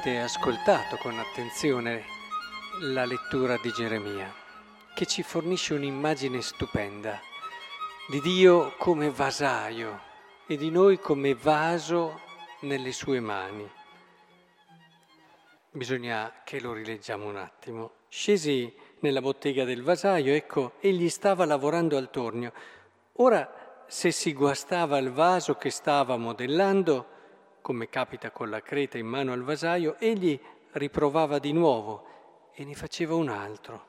avete ascoltato con attenzione la lettura di Geremia, che ci fornisce un'immagine stupenda di Dio come vasaio e di noi come vaso nelle sue mani. Bisogna che lo rileggiamo un attimo. Scesi nella bottega del vasaio, ecco, egli stava lavorando al tornio. Ora, se si guastava il vaso che stava modellando, come capita con la creta in mano al vasaio, egli riprovava di nuovo e ne faceva un altro,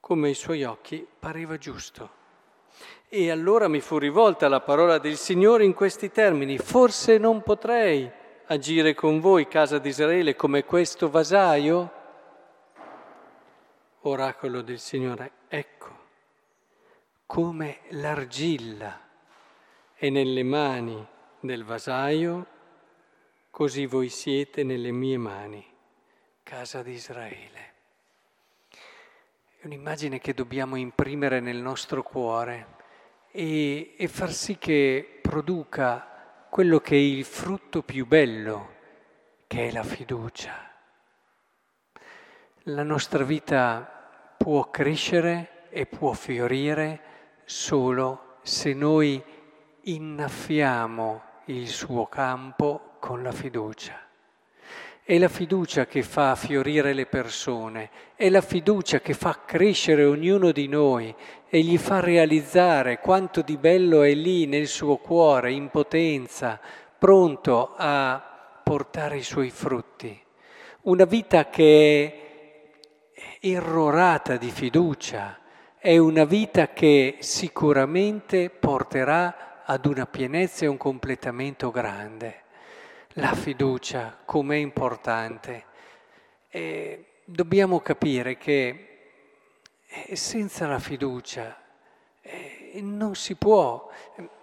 come ai suoi occhi pareva giusto. E allora mi fu rivolta la parola del Signore in questi termini, forse non potrei agire con voi, casa di Israele, come questo vasaio? Oracolo del Signore, ecco, come l'argilla è nelle mani del vasaio, così voi siete nelle mie mani, casa di Israele. È un'immagine che dobbiamo imprimere nel nostro cuore e, e far sì che produca quello che è il frutto più bello, che è la fiducia. La nostra vita può crescere e può fiorire solo se noi innaffiamo il suo campo con la fiducia. È la fiducia che fa fiorire le persone, è la fiducia che fa crescere ognuno di noi e gli fa realizzare quanto di bello è lì nel suo cuore, in potenza, pronto a portare i suoi frutti. Una vita che è irrorata di fiducia, è una vita che sicuramente porterà ad una pienezza e un completamento grande la fiducia, com'è importante. E dobbiamo capire che eh, senza la fiducia eh, non si può.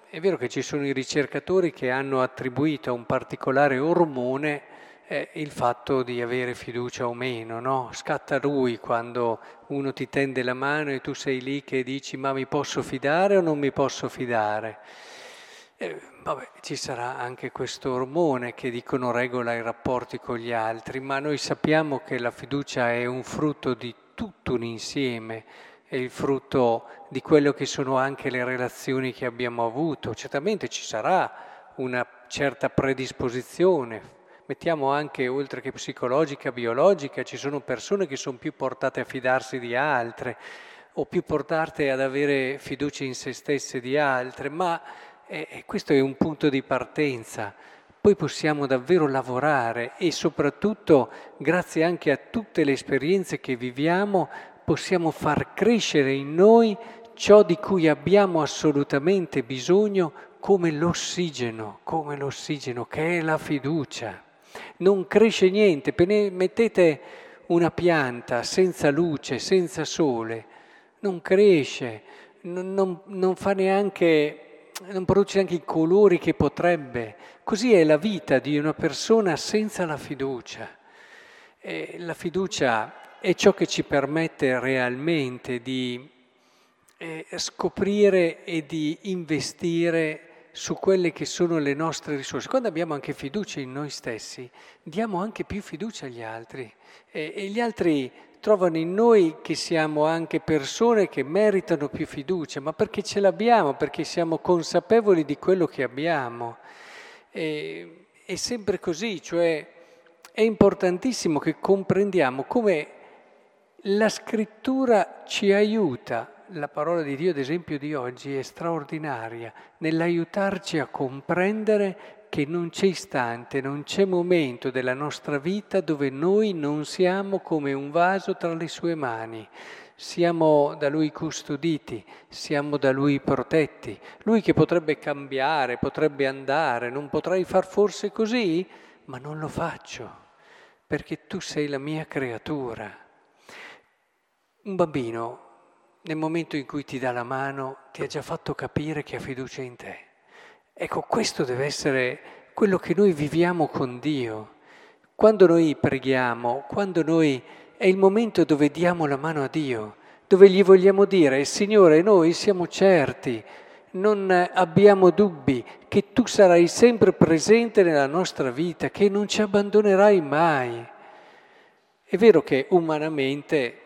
È vero che ci sono i ricercatori che hanno attribuito a un particolare ormone eh, il fatto di avere fiducia o meno, no? Scatta lui quando uno ti tende la mano e tu sei lì che dici ma mi posso fidare o non mi posso fidare? Eh, vabbè, ci sarà anche questo ormone che dicono regola i rapporti con gli altri, ma noi sappiamo che la fiducia è un frutto di tutto un insieme, è il frutto di quello che sono anche le relazioni che abbiamo avuto. Certamente ci sarà una certa predisposizione, mettiamo anche oltre che psicologica, biologica, ci sono persone che sono più portate a fidarsi di altre o più portate ad avere fiducia in se stesse di altre, ma e questo è un punto di partenza. Poi possiamo davvero lavorare e soprattutto, grazie anche a tutte le esperienze che viviamo, possiamo far crescere in noi ciò di cui abbiamo assolutamente bisogno come l'ossigeno, come l'ossigeno che è la fiducia. Non cresce niente, mettete una pianta senza luce, senza sole, non cresce, non, non, non fa neanche non produce anche i colori che potrebbe. Così è la vita di una persona senza la fiducia. E la fiducia è ciò che ci permette realmente di eh, scoprire e di investire su quelle che sono le nostre risorse. Quando abbiamo anche fiducia in noi stessi, diamo anche più fiducia agli altri e gli altri trovano in noi che siamo anche persone che meritano più fiducia, ma perché ce l'abbiamo, perché siamo consapevoli di quello che abbiamo. E, è sempre così, cioè è importantissimo che comprendiamo come la scrittura ci aiuta, la parola di Dio ad esempio di oggi è straordinaria, nell'aiutarci a comprendere che non c'è istante, non c'è momento della nostra vita dove noi non siamo come un vaso tra le sue mani. Siamo da lui custoditi, siamo da lui protetti. Lui che potrebbe cambiare, potrebbe andare, non potrei far forse così, ma non lo faccio, perché tu sei la mia creatura. Un bambino, nel momento in cui ti dà la mano, ti ha già fatto capire che ha fiducia in te. Ecco, questo deve essere quello che noi viviamo con Dio. Quando noi preghiamo, quando noi è il momento dove diamo la mano a Dio, dove gli vogliamo dire, Signore, noi siamo certi, non abbiamo dubbi che tu sarai sempre presente nella nostra vita, che non ci abbandonerai mai. È vero che umanamente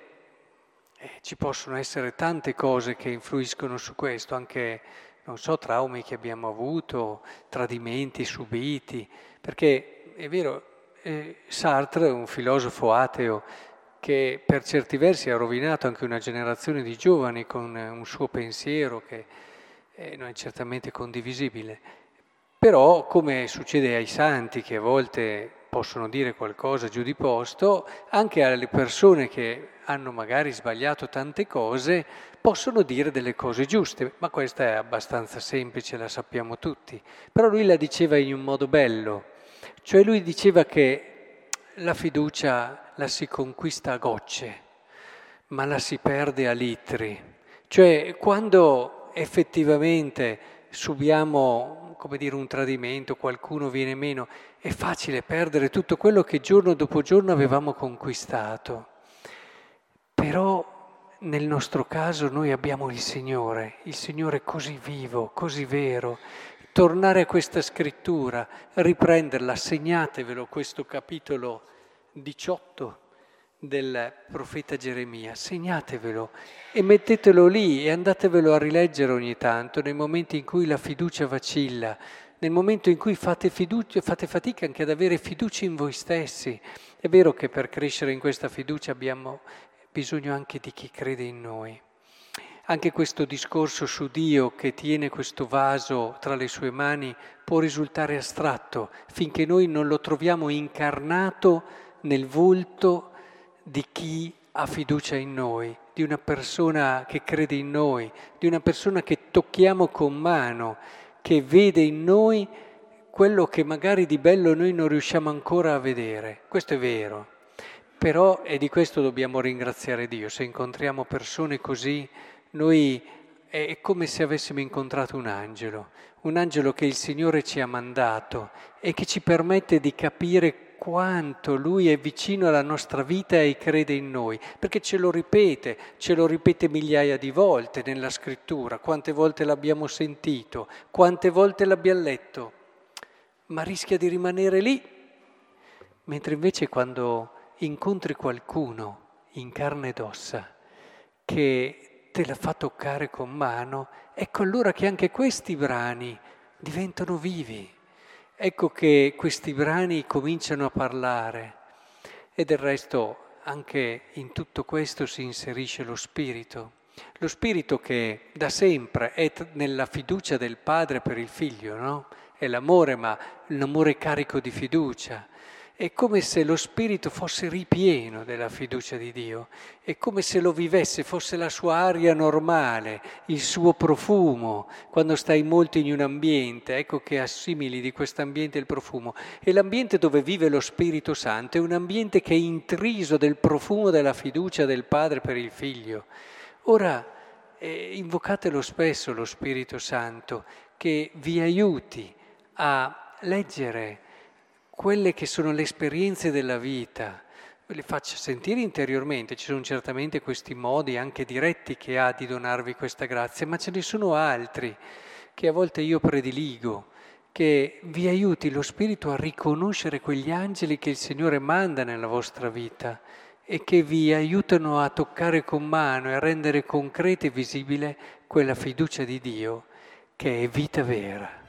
eh, ci possono essere tante cose che influiscono su questo, anche, non so, traumi che abbiamo avuto, tradimenti subiti, perché è vero, eh, Sartre, un filosofo ateo, che per certi versi ha rovinato anche una generazione di giovani con un suo pensiero che eh, non è certamente condivisibile. Però, come succede ai santi che a volte possono dire qualcosa giù di posto, anche alle persone che hanno magari sbagliato tante cose, possono dire delle cose giuste, ma questa è abbastanza semplice, la sappiamo tutti. Però lui la diceva in un modo bello, cioè lui diceva che la fiducia la si conquista a gocce, ma la si perde a litri. Cioè quando effettivamente subiamo, come dire, un tradimento, qualcuno viene meno, è facile perdere tutto quello che giorno dopo giorno avevamo conquistato. Però nel nostro caso noi abbiamo il Signore, il Signore così vivo, così vero. Tornare a questa scrittura, riprenderla, segnatevelo questo capitolo 18 del profeta Geremia, segnatevelo e mettetelo lì e andatevelo a rileggere ogni tanto, nei momenti in cui la fiducia vacilla, nel momento in cui fate, fiducia, fate fatica anche ad avere fiducia in voi stessi. È vero che per crescere in questa fiducia abbiamo bisogno anche di chi crede in noi. Anche questo discorso su Dio che tiene questo vaso tra le sue mani può risultare astratto finché noi non lo troviamo incarnato nel volto di chi ha fiducia in noi, di una persona che crede in noi, di una persona che tocchiamo con mano, che vede in noi quello che magari di bello noi non riusciamo ancora a vedere. Questo è vero. Però, e di questo dobbiamo ringraziare Dio, se incontriamo persone così, noi è come se avessimo incontrato un angelo, un angelo che il Signore ci ha mandato e che ci permette di capire quanto Lui è vicino alla nostra vita e crede in noi, perché ce lo ripete, ce lo ripete migliaia di volte nella scrittura, quante volte l'abbiamo sentito, quante volte l'abbiamo letto, ma rischia di rimanere lì, mentre invece quando incontri qualcuno in carne ed ossa che te la fa toccare con mano, ecco allora che anche questi brani diventano vivi Ecco che questi brani cominciano a parlare e del resto anche in tutto questo si inserisce lo spirito. Lo spirito che da sempre è nella fiducia del padre per il figlio, no? È l'amore, ma l'amore carico di fiducia. È come se lo spirito fosse ripieno della fiducia di Dio, è come se lo vivesse, fosse la sua aria normale, il suo profumo, quando stai molto in un ambiente, ecco che assimili di questo ambiente il profumo. E l'ambiente dove vive lo Spirito Santo è un ambiente che è intriso del profumo della fiducia del Padre per il Figlio. Ora, eh, invocatelo spesso lo Spirito Santo che vi aiuti a leggere quelle che sono le esperienze della vita, le faccia sentire interiormente, ci sono certamente questi modi anche diretti che ha di donarvi questa grazia, ma ce ne sono altri che a volte io prediligo, che vi aiuti lo Spirito a riconoscere quegli angeli che il Signore manda nella vostra vita e che vi aiutano a toccare con mano e a rendere concreta e visibile quella fiducia di Dio che è vita vera.